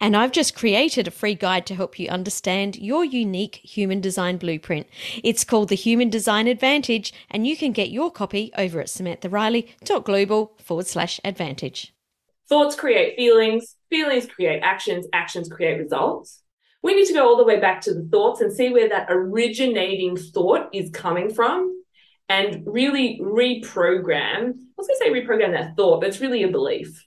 And I've just created a free guide to help you understand your unique human design blueprint. It's called the Human Design Advantage, and you can get your copy over at samanthariley.global forward slash advantage. Thoughts create feelings, feelings create actions, actions create results. We need to go all the way back to the thoughts and see where that originating thought is coming from and really reprogram. I was going to say reprogram that thought, but it's really a belief.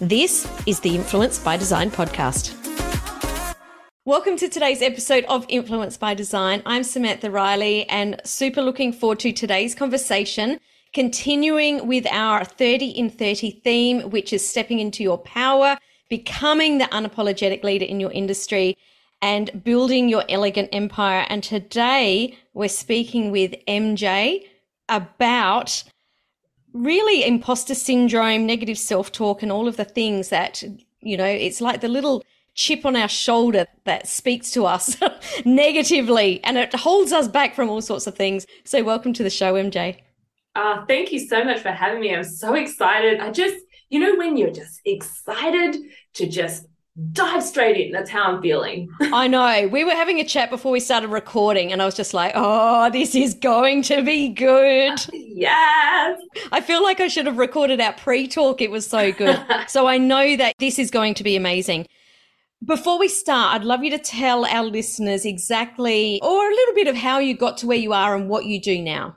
This is the Influence by Design podcast. Welcome to today's episode of Influence by Design. I'm Samantha Riley and super looking forward to today's conversation, continuing with our 30 in 30 theme, which is stepping into your power, becoming the unapologetic leader in your industry, and building your elegant empire. And today we're speaking with MJ about really imposter syndrome, negative self talk, and all of the things that, you know, it's like the little chip on our shoulder that speaks to us negatively and it holds us back from all sorts of things. So, welcome to the show, MJ. Uh, thank you so much for having me. I'm so excited. I just, you know, when you're just excited to just dive straight in. That's how I'm feeling. I know. We were having a chat before we started recording, and I was just like, oh, this is going to be good. yes. I feel like I should have recorded our pre talk. It was so good. so I know that this is going to be amazing. Before we start, I'd love you to tell our listeners exactly or a little bit of how you got to where you are and what you do now.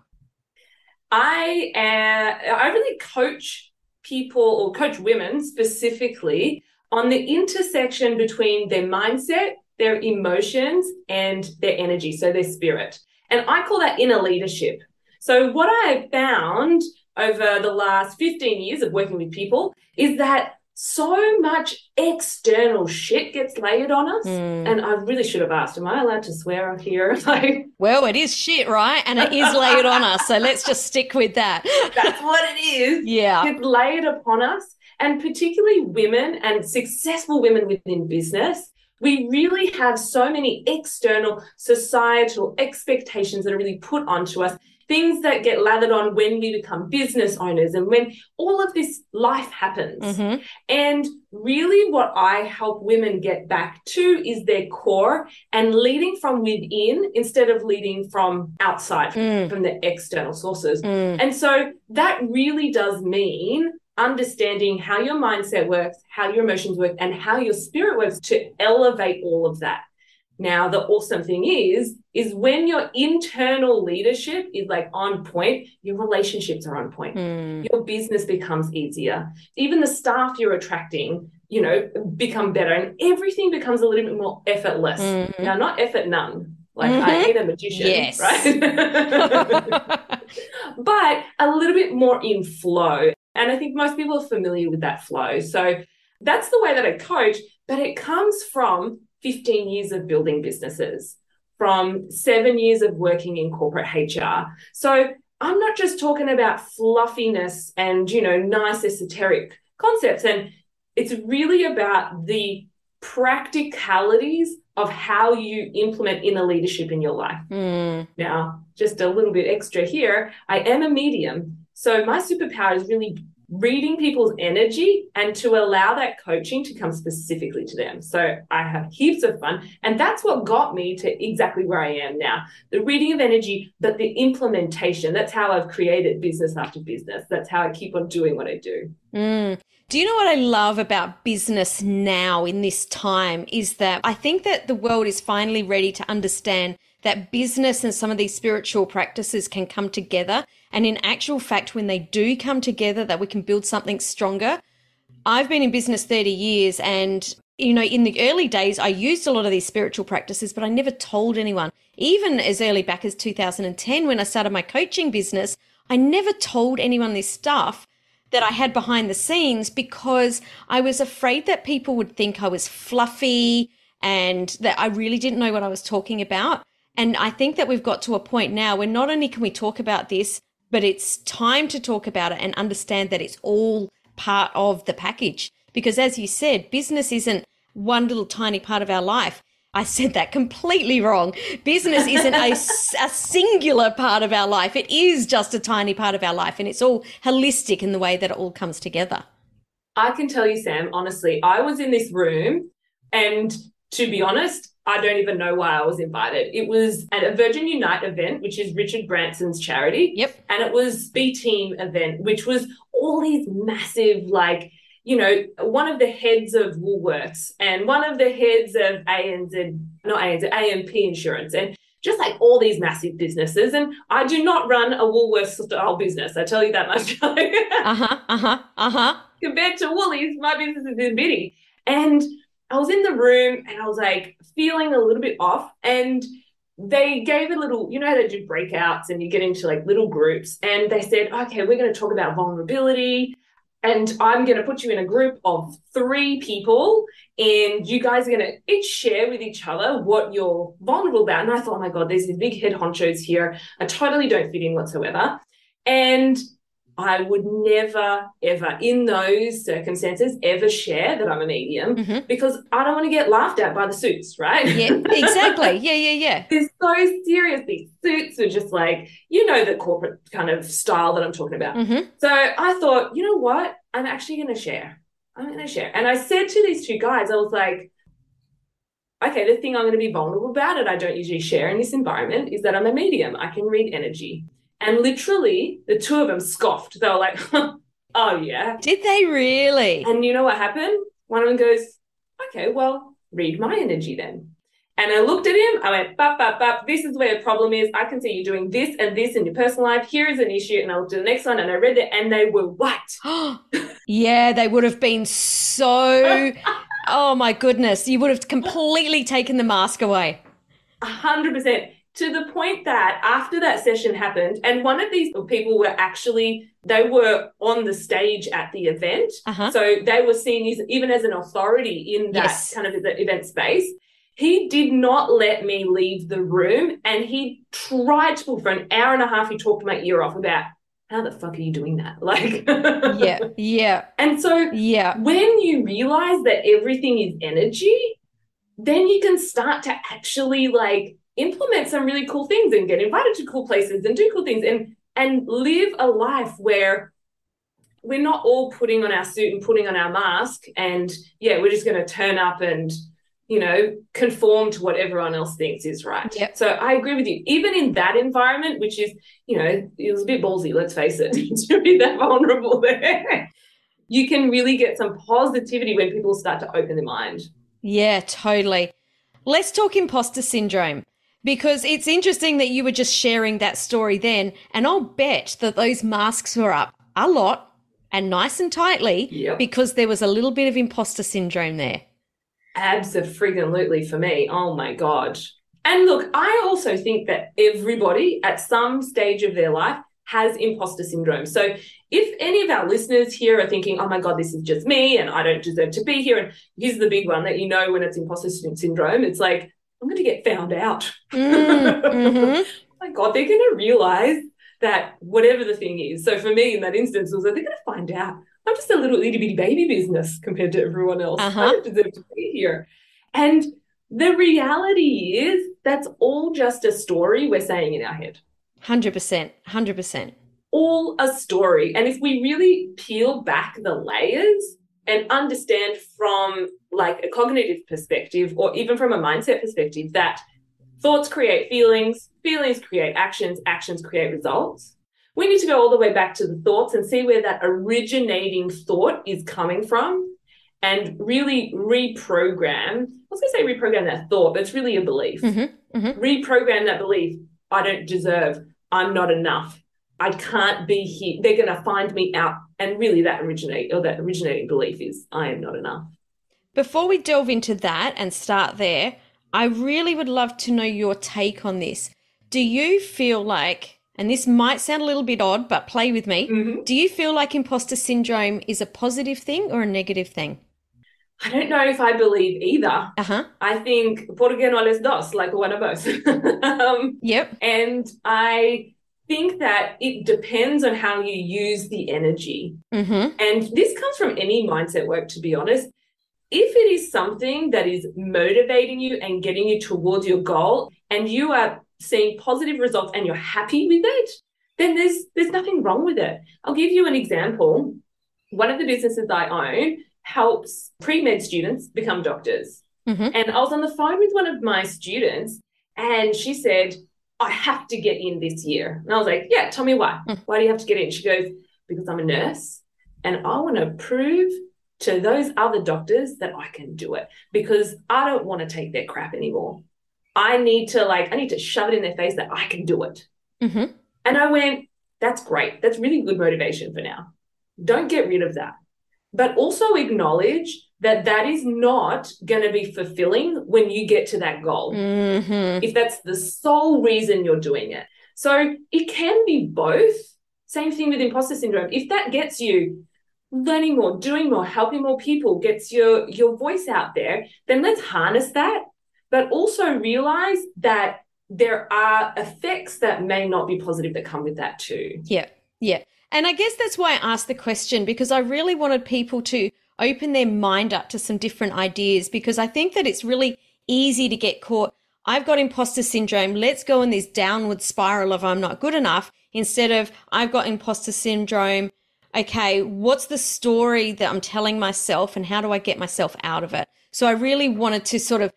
I uh, I really coach people or coach women specifically on the intersection between their mindset, their emotions, and their energy, so their spirit. And I call that inner leadership. So, what I have found over the last 15 years of working with people is that so much external shit gets layered on us. Mm. And I really should have asked, am I allowed to swear here? like, well, it is shit, right? And it is layered on us. So let's just stick with that. That's what it is. Yeah. It's layered upon us. And particularly women and successful women within business, we really have so many external societal expectations that are really put onto us things that get lathered on when we become business owners and when all of this life happens. Mm-hmm. And really, what I help women get back to is their core and leading from within instead of leading from outside, mm. from the external sources. Mm. And so that really does mean understanding how your mindset works, how your emotions work, and how your spirit works to elevate all of that. Now, the awesome thing is, is when your internal leadership is like on point, your relationships are on point. Mm. Your business becomes easier. Even the staff you're attracting, you know, become better and everything becomes a little bit more effortless. Mm. Now, not effort none. Like mm-hmm. I ain't a magician, yes. right? but a little bit more in flow. And I think most people are familiar with that flow. So that's the way that I coach, but it comes from 15 years of building businesses, from seven years of working in corporate HR. So I'm not just talking about fluffiness and, you know, nice esoteric concepts. And it's really about the practicalities of how you implement inner leadership in your life. Mm. Now, just a little bit extra here. I am a medium. So my superpower is really reading people's energy and to allow that coaching to come specifically to them. So I have heaps of fun. And that's what got me to exactly where I am now. The reading of energy, but the implementation. That's how I've created business after business. That's how I keep on doing what I do. Mm. Do you know what I love about business now in this time is that I think that the world is finally ready to understand that business and some of these spiritual practices can come together. And in actual fact, when they do come together, that we can build something stronger. I've been in business 30 years and you know, in the early days, I used a lot of these spiritual practices, but I never told anyone. Even as early back as 2010, when I started my coaching business, I never told anyone this stuff that I had behind the scenes because I was afraid that people would think I was fluffy and that I really didn't know what I was talking about. And I think that we've got to a point now where not only can we talk about this, but it's time to talk about it and understand that it's all part of the package. Because as you said, business isn't one little tiny part of our life. I said that completely wrong. Business isn't a, a, singular part of our life. It is just a tiny part of our life and it's all holistic in the way that it all comes together. I can tell you, Sam, honestly, I was in this room and to be honest, I don't even know why I was invited. It was at a Virgin Unite event, which is Richard Branson's charity. Yep. And it was B Team event, which was all these massive, like, you know, one of the heads of Woolworths and one of the heads of ANZ, not ANZ, AMP Insurance, and just like all these massive businesses. And I do not run a Woolworths style business. I tell you that much. uh huh. Uh huh. Uh huh. Compared to Woolies, my business is bitty. And I was in the room and I was like feeling a little bit off. And they gave a little, you know how they do breakouts and you get into like little groups. And they said, okay, we're going to talk about vulnerability. And I'm going to put you in a group of three people, and you guys are going to each share with each other what you're vulnerable about. And I thought, oh my God, there's these big head honchos here. I totally don't fit in whatsoever. And I would never, ever, in those circumstances, ever share that I'm a medium mm-hmm. because I don't want to get laughed at by the suits, right? Yeah, exactly. yeah, yeah, yeah. It's so serious. These suits are just like, you know, the corporate kind of style that I'm talking about. Mm-hmm. So I thought, you know what? I'm actually going to share. I'm going to share. And I said to these two guys, I was like, okay, the thing I'm going to be vulnerable about, and I don't usually share in this environment, is that I'm a medium. I can read energy. And literally, the two of them scoffed. They were like, oh, yeah. Did they really? And you know what happened? One of them goes, okay, well, read my energy then. And I looked at him, I went, bap, bap, bap, this is where the problem is. I can see you doing this and this in your personal life. Here is an issue. And I looked at the next one and I read it and they were what? yeah, they would have been so, oh my goodness. You would have completely taken the mask away. A hundred percent to the point that after that session happened, and one of these people were actually they were on the stage at the event, uh-huh. so they were seen as even as an authority in that yes. kind of event space. He did not let me leave the room, and he tried to for an hour and a half. He talked my ear off about how the fuck are you doing that? Like, yeah, yeah. And so, yeah, when you realize that everything is energy, then you can start to actually like implement some really cool things and get invited to cool places and do cool things and and live a life where we're not all putting on our suit and putting on our mask and yeah we're just going to turn up and you know conform to what everyone else thinks is right. Yep. so i agree with you. Even in that environment which is you know it was a bit ballsy let's face it to be that vulnerable there you can really get some positivity when people start to open their mind. Yeah totally. Let's talk imposter syndrome because it's interesting that you were just sharing that story then. And I'll bet that those masks were up a lot and nice and tightly yep. because there was a little bit of imposter syndrome there. Absolutely for me. Oh my God. And look, I also think that everybody at some stage of their life has imposter syndrome. So if any of our listeners here are thinking, oh my God, this is just me and I don't deserve to be here. And here's the big one that you know when it's imposter syndrome, it's like, I'm going to get found out. Mm, mm-hmm. my God, they're going to realize that whatever the thing is. So for me in that instance was that they're going to find out I'm just a little itty bitty baby business compared to everyone else. Uh-huh. I don't deserve to be here. And the reality is that's all just a story we're saying in our head. 100%. 100%. all a story. And if we really peel back the layers and understand from like a cognitive perspective or even from a mindset perspective that thoughts create feelings, feelings create actions, actions create results. We need to go all the way back to the thoughts and see where that originating thought is coming from and really reprogram. I was going to say reprogram that thought, but it's really a belief. Mm-hmm, mm-hmm. Reprogram that belief. I don't deserve. I'm not enough. I can't be here. They're going to find me out. And really, that originate or that originating belief is I am not enough. Before we delve into that and start there, I really would love to know your take on this. Do you feel like, and this might sound a little bit odd, but play with me. Mhm. Do you feel like imposter syndrome is a positive thing or a negative thing? I don't know if I believe either. Uh huh. I think por qué no les dos, like one of both. um, Yep. and I think that it depends on how you use the energy. Mm And this comes from any mindset work, to be honest. If it is something that is motivating you and getting you towards your goal, and you are seeing positive results and you're happy with it, then there's there's nothing wrong with it. I'll give you an example. One of the businesses I own helps pre-med students become doctors. Mhm. And I was on the phone with one of my students, and she said, I have to get in this year. And I was like, Yeah, tell me why. Mm. Why do you have to get in? She goes, Because I'm a nurse and I want to prove to those other doctors that I can do it because I don't want to take their crap anymore. I need to, like, I need to shove it in their face that I can do it. hmm. Mm And I went, That's great. That's really good motivation for now. Don't get rid of that. But also acknowledge that that is not going to be fulfilling when you get to that goal hmm. Mm if that's the sole reason you're doing it. So it can be both. Same thing with imposter syndrome. If that gets you learning more, doing more, helping more people, gets your your voice out there, then let's harness that. But also realize that there are effects that may not be positive that come with that too. Yeah, yeah. And I guess that's why I asked the question because I really wanted people to open their mind up to some different ideas because I think that it's really easy to get caught. I've got imposter syndrome. Let's go in this downward spiral of I'm not good enough instead of I've got imposter syndrome. Okay, what's the story that I'm telling myself and how do I get myself out of it? So I really wanted to sort of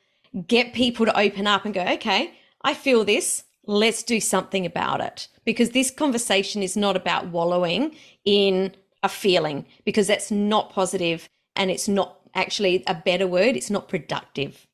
get people to open up and go, okay, I feel this. Let's do something about it. Because this conversation is not about wallowing in a feeling, because that's not positive and it's not actually a better word. It's not productive.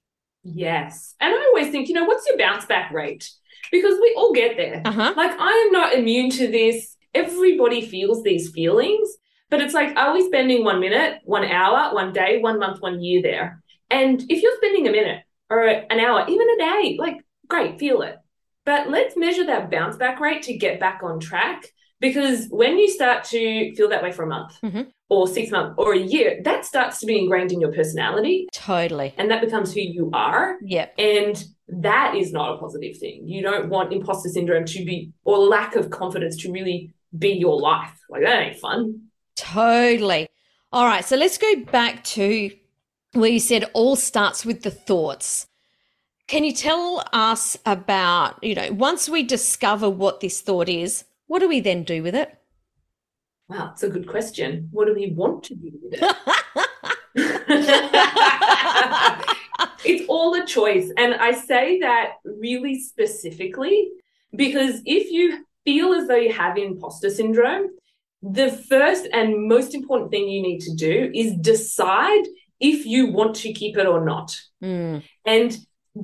Yes. And I always think, you know, what's your bounce back rate? Because we all get there. Uh huh. Like, I am not immune to this. Everybody feels these feelings, but it's like, are we spending one minute, one hour, one day, one month, one year there? And if you're spending a minute or an hour, even a day, like, great, feel it. But let's measure that bounce back rate to get back on track. Because when you start to feel that way for a month Mhm. or six months or a year, that starts to be ingrained in your personality Totally. and that becomes who you are. Yep. And that is not a positive thing. You don't want imposter syndrome to be, or lack of confidence to really be your life. Like, that ain't fun. Totally. All right. So let's go back to where you said all starts with the thoughts. Can you tell us about, you know, once we discover what this thought is, what do we then do with it? Wow, that's a good question. What do we want to do with it? it's all a choice. And I say that really specifically because if you feel as though you have imposter syndrome, the first and most important thing you need to do is decide if you want to keep it or not. Mm, And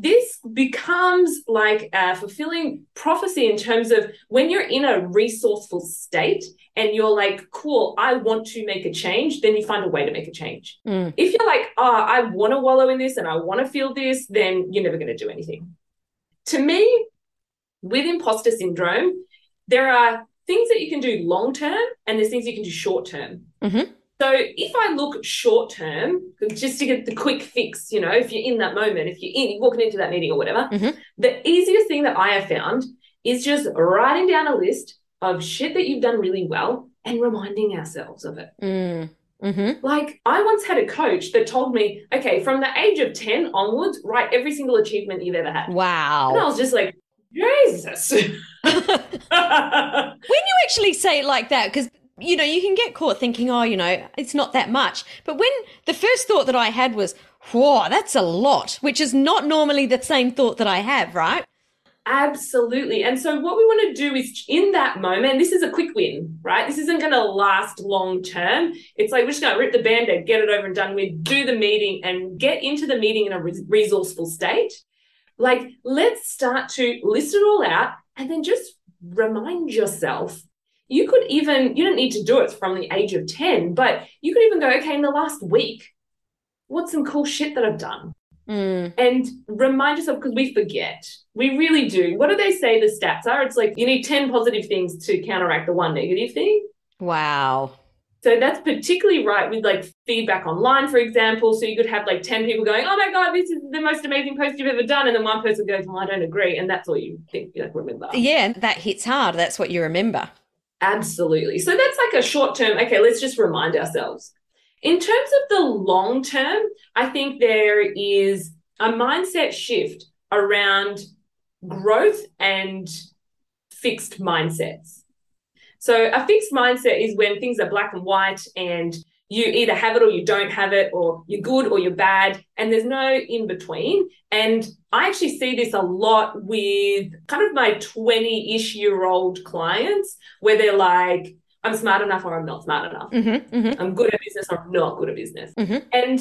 this becomes like a fulfilling prophecy in terms of when you're in a resourceful state and you're like, cool, I want to make a change, then you find a way to make a change. mm, If you're like, oh, I want to wallow in this and I want to feel this, then you're never going to do anything. To me, with imposter syndrome, there are things that you can do long term and there's things you can do short term. Mhm. So if I look short term, just to get the quick fix, you know, if you're in that moment, if you're in, you're walking into that meeting or whatever, Mhm. the easiest thing that I have found is just writing down a list of shit that you've done really well and reminding ourselves of it. mm, mm-hmm. Like, I once had a coach that told me, okay, from the age of 10 onwards, write every single achievement you've ever had. Wow. And I was just like, Jesus. when you actually say it like that, because you know, you can get caught thinking, oh, you know, it's not that much. But when the first thought that I had was, whoa, that's a lot, which is not normally the same thought that I have, right? Absolutely. And so, what we want to do is in that moment, this is a quick win, right? This isn't going to last long term. It's like we're just going to rip the band aid, get it over and done with, do the meeting, and get into the meeting in a resourceful state. Like, let's start to list it all out and then just remind yourself. You could even, you don't need to do it from the age of 10, but you could even go, okay, in the last week, what's some cool shit that I've done? Mm. And remind yourself because we forget. We really do. What do they say the stats are? It's like you need 10 positive things to counteract the one negative thing. Wow. So that's particularly right with like feedback online, for example. So you could have like 10 people going, Oh my God, this is the most amazing post you've ever done. And then one person goes, Well, I don't agree. And that's all you think you like remember. Yeah, that hits hard. That's what you remember. Absolutely. So that's like a short term, okay, let's just remind ourselves. In terms of the long term, I think there is a mindset shift around growth and fixed mindsets. So, a fixed mindset is when things are black and white and you either have it or you don't have it, or you're good or you're bad, and there's no in between. And I actually see this a lot with kind of my 20 ish year old clients where they're like, I'm smart enough or I'm not smart enough. Mm-hmm, mm-hmm. I'm good at business or I'm not good at business. Mm-hmm. And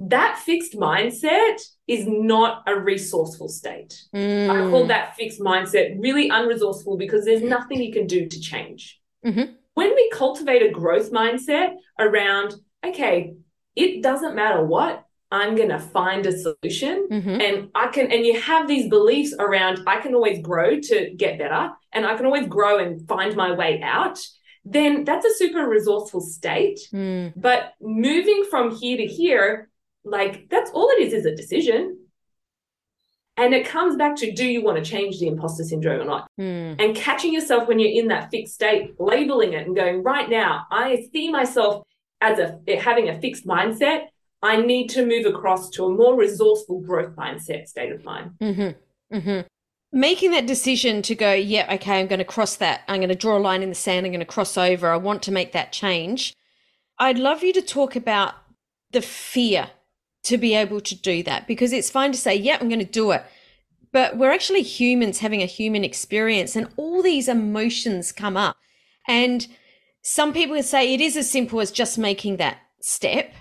that fixed mindset is not a resourceful state. Mm. I call that fixed mindset really unresourceful because there's nothing you can do to change. Mm-hmm. When we cultivate a growth mindset around, okay, it doesn't matter what, I'm going to find a solution mm-hmm. and I can, and you have these beliefs around, I can always grow to get better and I can always grow and find my way out then that's a super resourceful state. Mm. But moving from here to here, like that's all it is is a decision. And it comes back to do you want to change the imposter syndrome or not? Mm. And catching yourself when you're in that fixed state, labeling it and going, right now, I see myself as a having a fixed mindset. I need to move across to a more resourceful growth mindset state of mind. Mm-hmm. Mm-hmm making that decision to go, yeah, okay, I'm going to cross that. I'm going to draw a line in the sand. I'm going to cross over. I want to make that change. I'd love you to talk about the fear to be able to do that because it's fine to say, yeah, I'm going to do it. But we're actually humans having a human experience and all these emotions come up. And some people say it is as simple as just making that step.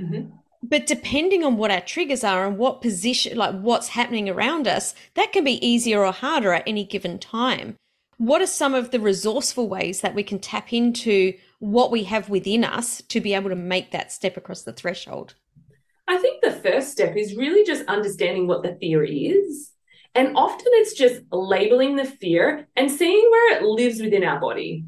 Mm-hmm but depending on what our triggers are and what position, like what's happening around us, that can be easier or harder at any given time. What are some of the resourceful ways that we can tap into what we have within us to be able to make that step across the threshold? I think the first step is really just understanding what the fear is. And often it's just labeling the fear and seeing where it lives within our body.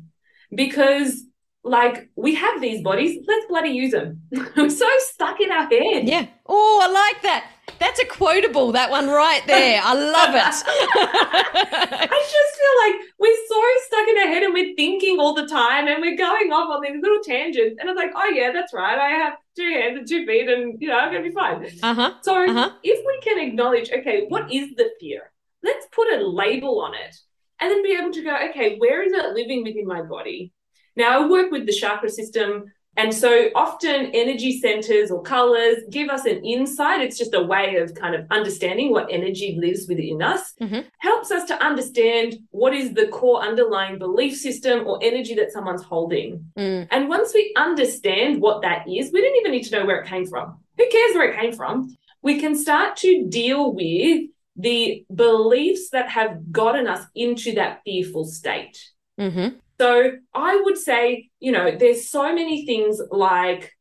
Because like we have these bodies, let's bloody use them. We're so stuck in our head. Yeah. Oh, I like that. That's a quotable, that one right there. I love it. I just feel like we're so stuck in our head and we're thinking all the time and we're going off on these little tangents. And it's like, oh, yeah, that's right. I have two hands and two feet and, you know, I'm going to be fine. Uh-huh. So uh-huh. if we can acknowledge, okay, what is the fear? Let's put a label on it and then be able to go, okay, where is it living within my body? Now, I work with the chakra system. And so often energy centers or colors give us an insight. It's just a way of kind of understanding what energy lives within us, mm-hmm. helps us to understand what is the core underlying belief system or energy that someone's holding. Mm. And once we understand what that is, we don't even need to know where it came from. Who cares where it came from? We can start to deal with the beliefs that have gotten us into that fearful state. Mm-hmm. So I would say, you know, there's so many things like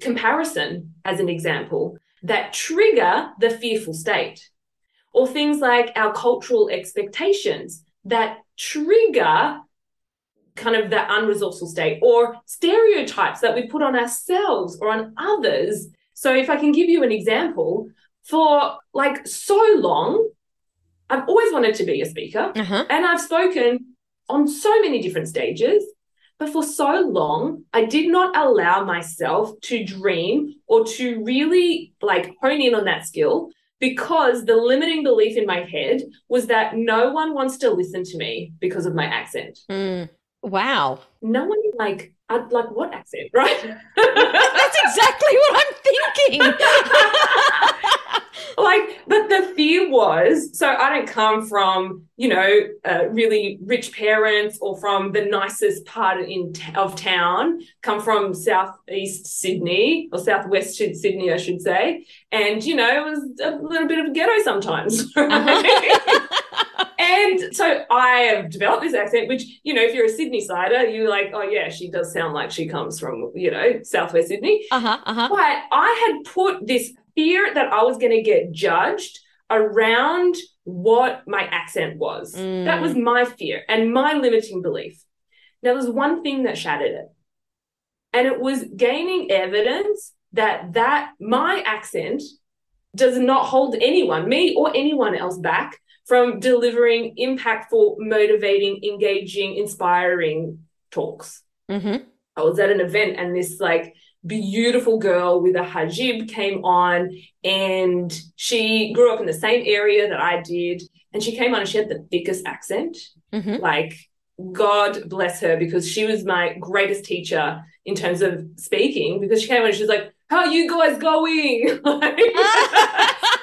comparison, as an example, that trigger the fearful state, or things like our cultural expectations that trigger kind of that unresourceful state, or stereotypes that we put on ourselves or on others. So if I can give you an example, for like so long, I've always wanted to be a speaker, uh-huh. and I've spoken on so many different stages. But for so long, I did not allow myself to dream or to really like hone in on that skill because the limiting belief in my head was that no one wants to listen to me because of my accent. Mm. Wow. No one like I'd like what accent, right? That's exactly what I'm thinking. like, but the fear was so I don't come from, you know, uh, really rich parents or from the nicest part in of town. Come from southeast Sydney or southwest Sydney, I should say, and you know, it was a little bit of a ghetto sometimes. Right? and so I have developed this accent, which, you know, if you're a Sydney sider, you're like, oh, yeah, she does sound like she comes from, you know, Southwest Sydney. Uh-huh, uh-huh. But I had put this fear that I was going to get judged around what my accent was. Mm. That was my fear and my limiting belief. Now, there's one thing that shattered it, and it was gaining evidence that that my accent does not hold anyone, me or anyone else, back from delivering impactful, motivating, engaging, inspiring talks. Mm-hmm. I was at an event and this like beautiful girl with a hijab came on and she grew up in the same area that I did. And she came on and she had the thickest accent. Mm-hmm. Like, God bless her because she was my greatest teacher in terms of speaking because she came on and she was like, How are you guys going? like,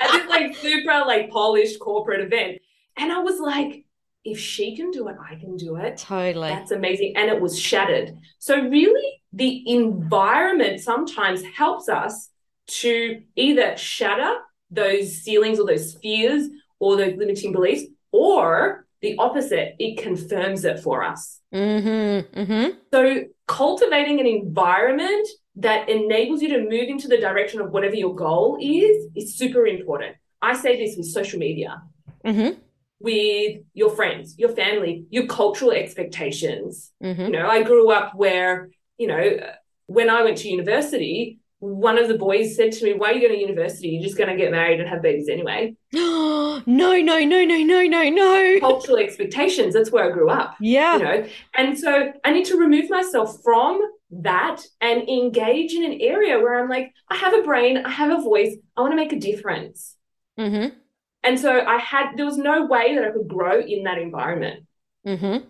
at this like super like polished corporate event. And I was like, if she can do it, I can do it. Totally. That's amazing. And it was shattered. So, really, the environment sometimes helps us to either shatter those ceilings or those fears or those limiting beliefs, or the opposite, it confirms it for us. Mm-hmm. Mm-hmm. So, cultivating an environment that enables you to move into the direction of whatever your goal is is super important. I say this with social media, mm-hmm. With your friends, your family, your cultural expectations. Mm-hmm. You know, I grew up where, you know, when I went to university, one of the boys said to me, Why are you going to university? You're just going to get married and have babies anyway. no, no, no, no, no, no, no. Cultural expectations. That's where I grew up. Yeah. You know, and so I need to remove myself from that and engage in an area where I'm like, I have a brain, I have a voice, I want to make a difference. Mm-hmm. And so I had, there was no way that I could grow in that environment. Mm-hmm.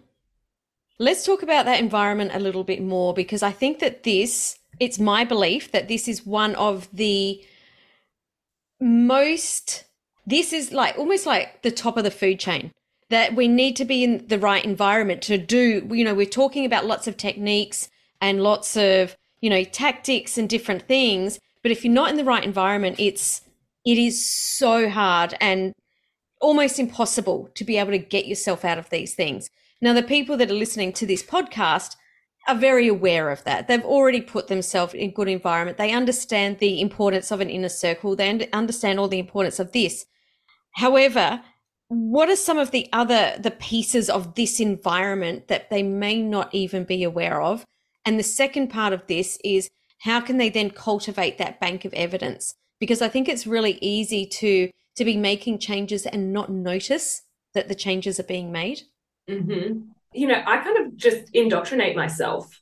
Let's talk about that environment a little bit more because I think that this, it's my belief that this is one of the most, this is like almost like the top of the food chain that we need to be in the right environment to do, you know, we're talking about lots of techniques and lots of, you know, tactics and different things. But if you're not in the right environment, it's, it is so hard and almost impossible to be able to get yourself out of these things. Now, the people that are listening to this podcast are very aware of that. They've already put themselves in good environment. They understand the importance of an inner circle. They understand all the importance of this. However, what are some of the other the pieces of this environment that they may not even be aware of? And the second part of this is how can they then cultivate that bank of evidence? Because I think it's really easy to to be making changes and not notice that the changes are being made. Mm-hmm. You know, I kind of just indoctrinate myself.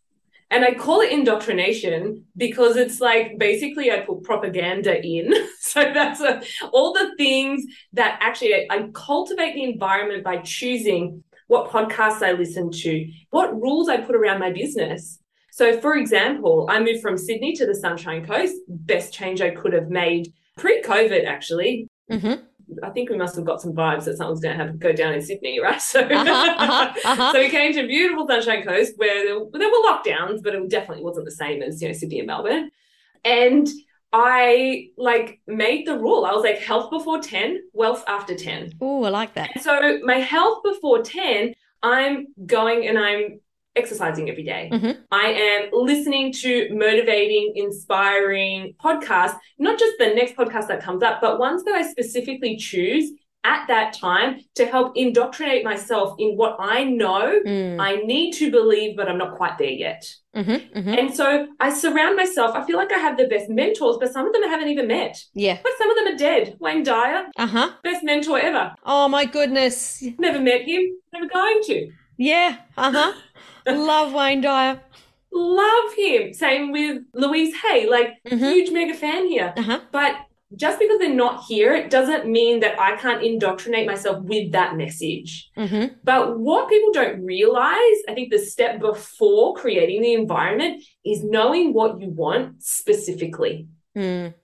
And I call it indoctrination because it's like basically I put propaganda in. so that's a, all the things that actually I, I cultivate the environment by choosing what podcasts I listen to, what rules I put around my business. So, for example, I moved from Sydney to the Sunshine Coast, best change I could have made pre COVID, actually. Mm-hmm. I think we must have got some vibes that something's going to have to go down in Sydney, right? So, uh-huh, uh-huh, uh-huh. so we came to beautiful Sunshine Coast where there, there were lockdowns, but it definitely wasn't the same as you know Sydney and Melbourne. And I like made the rule. I was like health before ten, wealth after ten. Oh, I like that. And so my health before ten, I'm going and I'm exercising every day. Mm-hmm. I am listening to motivating, inspiring podcasts, not just the next podcast that comes up, but ones that I specifically choose at that time to help indoctrinate myself in what I know Mm. I need to believe, but I'm not quite there yet. Mm-hmm, mm-hmm. And so I surround myself. I feel like I have the best mentors, but some of them I haven't even met. Yeah. Like some of them are dead. Wayne Dyer, Uh huh. best mentor ever. Oh my goodness. Never met him, never going to. Yeah. Uh huh. Love Wayne Dyer. Love him. Same with Louise Hay, like Mhm. huge mega fan here. Uh huh. But just because they're not here, it doesn't mean that I can't indoctrinate myself with that message. Mm-hmm. But what people don't realize, I think the step before creating the environment is knowing what you want specifically. Mm.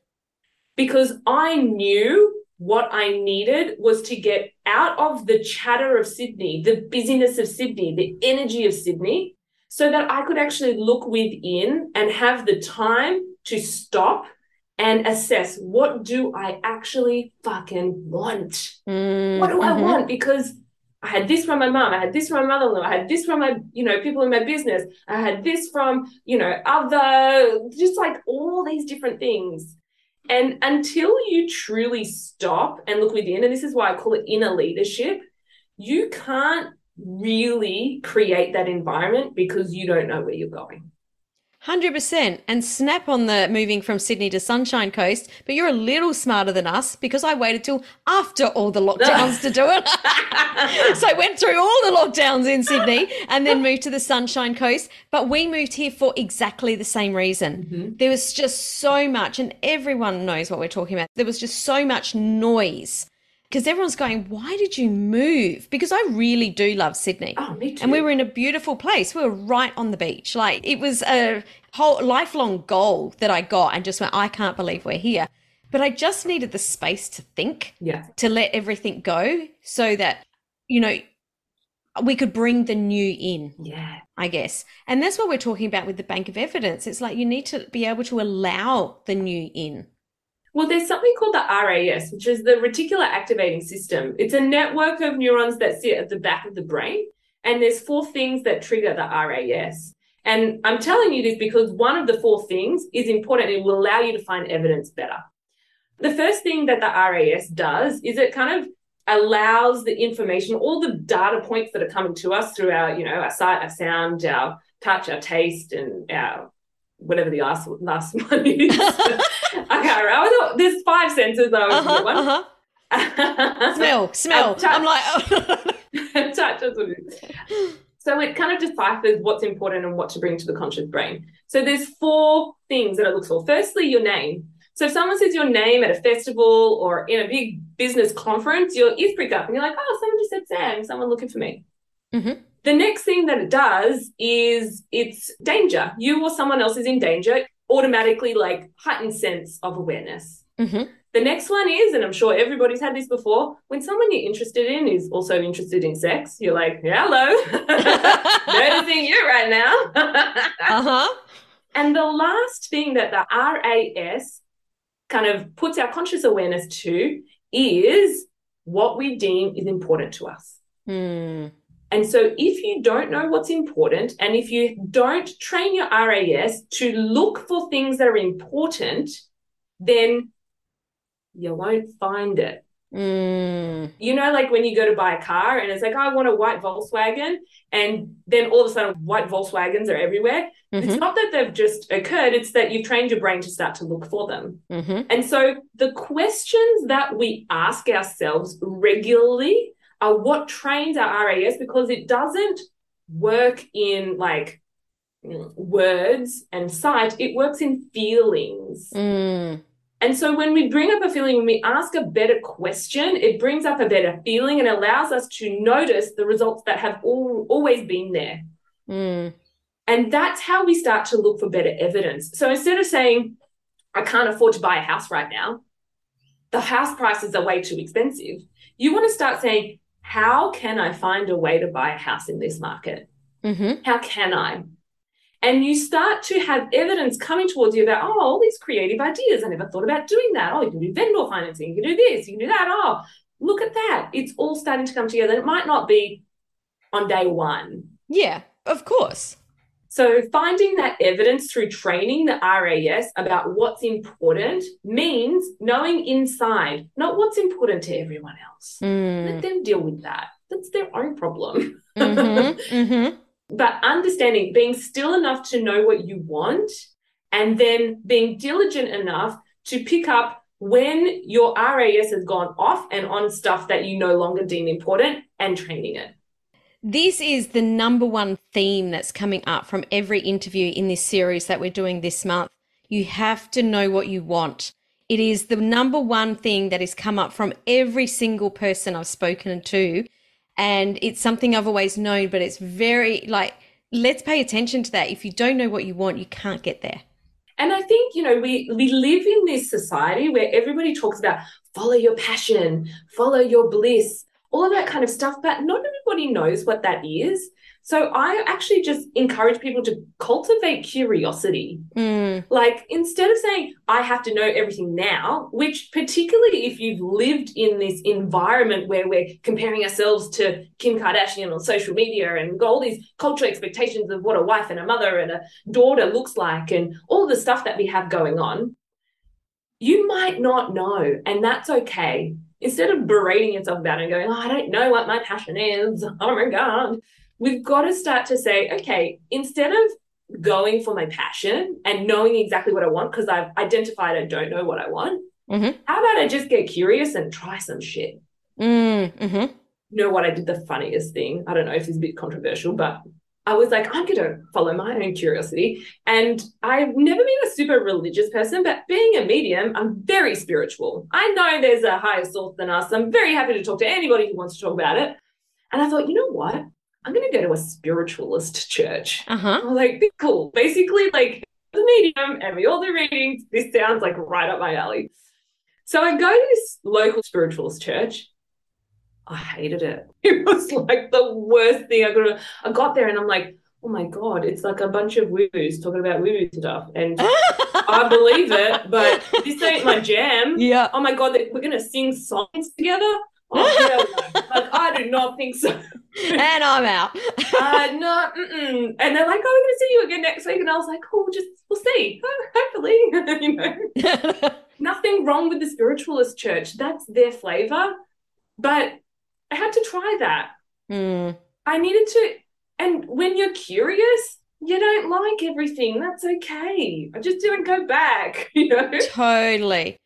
Because I knew what I needed was to get out of the chatter of Sydney, the busyness of Sydney, the energy of Sydney, so that I could actually look within and have the time to stop and assess what do I actually fucking want? Mm. What do I Mhm. want? Because I had this from my mom, I had this from my mother-in-law, I had this from my, you know, people in my business, I had this from, you know, other, just like all these different things. And until you truly stop and look within, and this is why I call it inner leadership, you can't really create that environment because you don't know where you're going. Hundred percent, and snap on the moving from Sydney to Sunshine Coast. But you're a little smarter than us because I waited till after all the lockdowns to do it. so I went through all the lockdowns in Sydney and then moved to the Sunshine Coast. But we moved here for exactly the same reason. Mhm. There was just so much, and everyone knows what we're talking about. There was just so much noise because everyone's going, "Why did you move?" Because I really do love Sydney. Oh, me too. And we were in a beautiful place. We were right on the beach. Like it was a whole lifelong goal that I got and just went, I can't believe we're here. But I just needed the space to think, yeah. to let everything go so that, you know, we could bring the new in, Yeah. I guess. And that's what we're talking about with the bank of evidence. It's like you need to be able to allow the new in. Well, there's something called the RAS, which is the reticular activating system. It's a network of neurons that sit at the back of the brain. And there's four things that trigger the RAS. And I'm telling you this because one of the four things is important. It will allow you to find evidence better. The first thing that the RAS does is it kind of allows the information, all the data points that are coming to us through our, you know, our sight, our sound, our touch, our taste, and our whatever the last, last one is. I can't remember. There's five senses. that I was Uh-huh, one. uh-huh. Smell, smell. touch. I'm like, touch it is. So it kind of deciphers what's important and what to bring to the conscious brain. So there's four things that it looks for. Firstly, your name. So if someone says your name at a festival or in a big business conference, your ears prick up and you're like, oh, someone just said Sam, someone looking for me. Mhm. The next thing that it does is it's danger. You or someone else is in danger, automatically like heightened sense of awareness. Mhm. The next one is, and I'm sure everybody's had this before, when someone you're interested in is also interested in sex, you're like, hello, noticing you right now. uh-huh. and the last thing that the RAS kind of puts our conscious awareness to is what we deem is important to us. Hmm. And so, if you don't know what's important, and if you don't train your RAS to look for things that are important, then you won't find it. Hmm. You know, like when you go to buy a car and it's like, I want a white Volkswagen, and then all of a sudden, white Volkswagens are everywhere. It's Mhm. not that they've just occurred, it's that you've trained your brain to start to look for them. Mhm. And so the questions that we ask ourselves regularly are what trains our RAS because it doesn't work in like mm, words and sight, it works in feelings. Hmm. And so when we bring up a feeling, when we ask a better question, it brings up a better feeling and allows us to notice the results that have all, always been there. Hmm. And that's how we start to look for better evidence. So instead of saying, I can't afford to buy a house right now, the house prices are way too expensive, you want to start saying, How can I find a way to buy a house in this market? Mhm. How can I? And you start to have evidence coming towards you about, oh, all these creative ideas. I never thought about doing that. Oh, you can do vendor financing, you can do this, you can do that. Oh, look at that. It's all starting to come together. It might not be on day one, Yeah, of course. So finding that evidence through training the RAS about what's important means knowing inside, not what's important to everyone else. Mm. Let them deal with that. That's their own problem. Mhm. Mhm. but understanding, being still enough to know what you want, and then being diligent enough to pick up when your RAS has gone off and on stuff that you no longer deem important and training it. This is the number one theme that's coming up from every interview in this series that we're doing this month. You have to know what you want. It is the number one thing that has come up from every single person I've spoken to. And it's something I've always known, but it's very like, let's pay attention to that. If you don't know what you want, you can't get there. And I think, you know, we we live in this society where everybody talks about follow your passion, follow your bliss, all of that kind of stuff, but not everybody knows what that is. So I actually just encourage people to cultivate curiosity. Mm. Like instead of saying, I have to know everything now, which particularly if you've lived in this environment where we're comparing ourselves to Kim Kardashian on social media and all these cultural expectations of what a wife and a mother and a daughter looks like and all the stuff that we have going on, you might not know. And that's okay. Instead of berating yourself about it and going, oh, I don't know what my passion is. Oh my God we've got to start to say, okay, instead of going for my passion and knowing exactly what I want, because I've identified I don't know what I want, mm-hmm. how about I just get curious and try some shit? Mm-hmm. You know what? I did the funniest thing. I don't know if it's a bit controversial, but I was like, I'm going to follow my own curiosity. And I've never been a super religious person, but being a medium, I'm very spiritual. I know there's a higher source than us. I'm very happy to talk to anybody who wants to talk about it. And I thought, you know what? I'm going to go to a spiritualist church. Uh-huh. I'm like, cool. Basically, like the medium and we all do readings. This sounds like right up my alley. So I go to this local spiritualist church. I hated it. It was like the worst thing I could have. I got there and I'm like, oh my God, it's like a bunch of woo-woos talking about woo-woo stuff. And I believe it, but this ain't my jam. Yeah. Oh my God, we're going to sing songs together. Oh, no. like, I do not think so. and I'm out. uh, no, mm-mm. and they're like, "Oh, we're going to see you again next week," and I was like, "Oh, just we'll see. Hopefully, you know, nothing wrong with the spiritualist church. That's their flavor, but I had to try that. Mm. I needed to, and when you're curious." You don't like everything. That's okay. I just didn't go back, you know? Totally.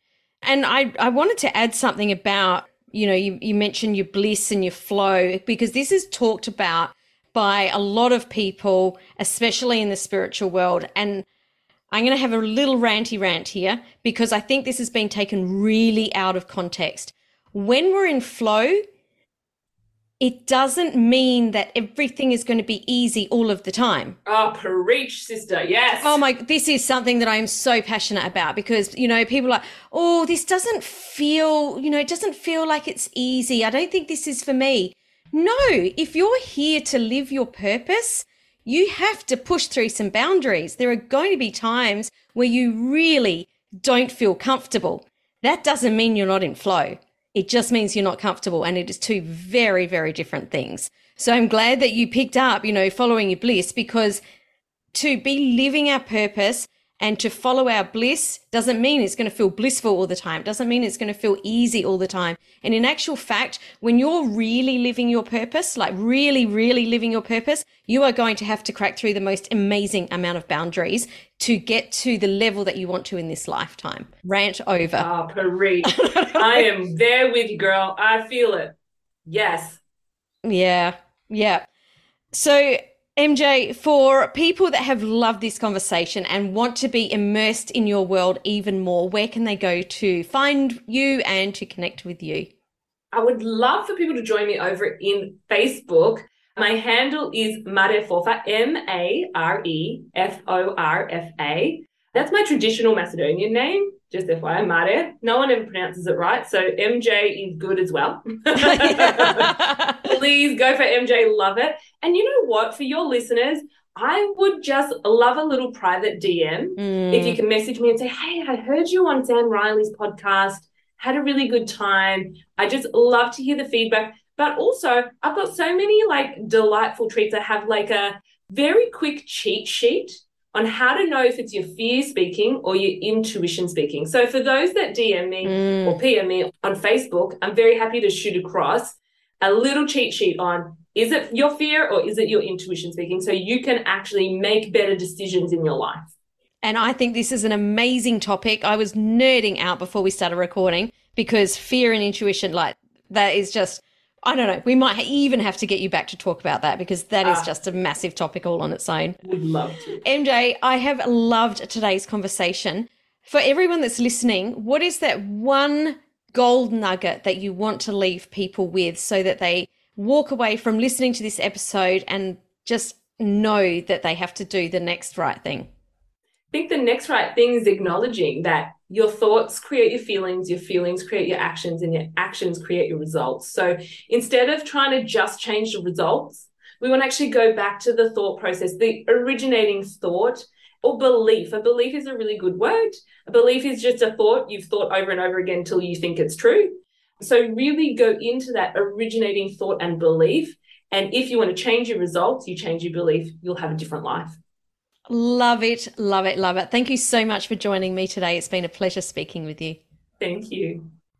And I, I wanted to add something about you know, you, you mentioned your bliss and your flow because this is talked about by a lot of people, especially in the spiritual world. And I'm going to have a little ranty rant here because I think this has been taken really out of context. When we're in flow, it doesn't mean that everything is going to be easy all of the time. Oh, preach, sister. Yes. Oh my, this is something that I am so passionate about because, you know, people are like, oh, this doesn't feel, you know, it doesn't feel like it's easy. I don't think this is for me. No, if you're here to live your purpose, you have to push through some boundaries. There are going to be times where you really don't feel comfortable. That doesn't mean you're not in flow. It just means you're not comfortable. And it is two very, very different things. So I'm glad that you picked up, you know, following your bliss because to be living our purpose and to follow our bliss doesn't mean it's going to feel blissful all the time. Doesn't mean it's going to feel easy all the time. And in actual fact, when you're really living your purpose, like really, really living your purpose, you are going to have to crack through the most amazing amount of boundaries to get to the level that you want to in this lifetime. Rant over. Oh, Paris. I am there with you, girl. I feel it. Yes. Yeah. Yeah. So MJ, for people that have loved this conversation and want to be immersed in your world even more, where can they go to find you and to connect with you? I would love for people to join me over in Facebook. My handle is Mare Fofa, M A R E F O R F A. That's my traditional Macedonian name just FYI, Mare. No one ever pronounces it right. So MJ is good as well. Please go for MJ, love it. And you know what? For your listeners, I would just love a little private DM mm. if you can message me and say, Hey, I heard you on Sam Riley's podcast, had a really good time. I just love to hear the feedback. But also, I've got so many like delightful treats. I have like a very quick cheat sheet on how to know if it's your fear speaking or your intuition speaking. So for those that DM me mm. or PM me on Facebook, I'm very happy to shoot across a little cheat sheet on is it your fear or is it your intuition speaking so you can actually make better decisions in your life. And I think this is an amazing topic. I was nerding out before we started recording because fear and intuition like that is just I don't know. We might even have to get you back to talk about that because that is uh, just a massive topic all on its own. Would love to. MJ, I have loved today's conversation. For everyone that's listening, what is that one gold nugget that you want to leave people with so that they walk away from listening to this episode and just know that they have to do the next right thing? Think the next right thing is acknowledging that your thoughts create your feelings, your feelings create your actions, and your actions create your results. So instead of trying to just change the results, we want to actually go back to the thought process, the originating thought or belief. A belief is a really good word. A belief is just a thought you've thought over and over again until you think it's true. So, really go into that originating thought and belief. And if you want to change your results, you change your belief, you'll have a different life. Love it, love it, love it. Thank you so much for joining me today. It's been a pleasure speaking with you. Thank you.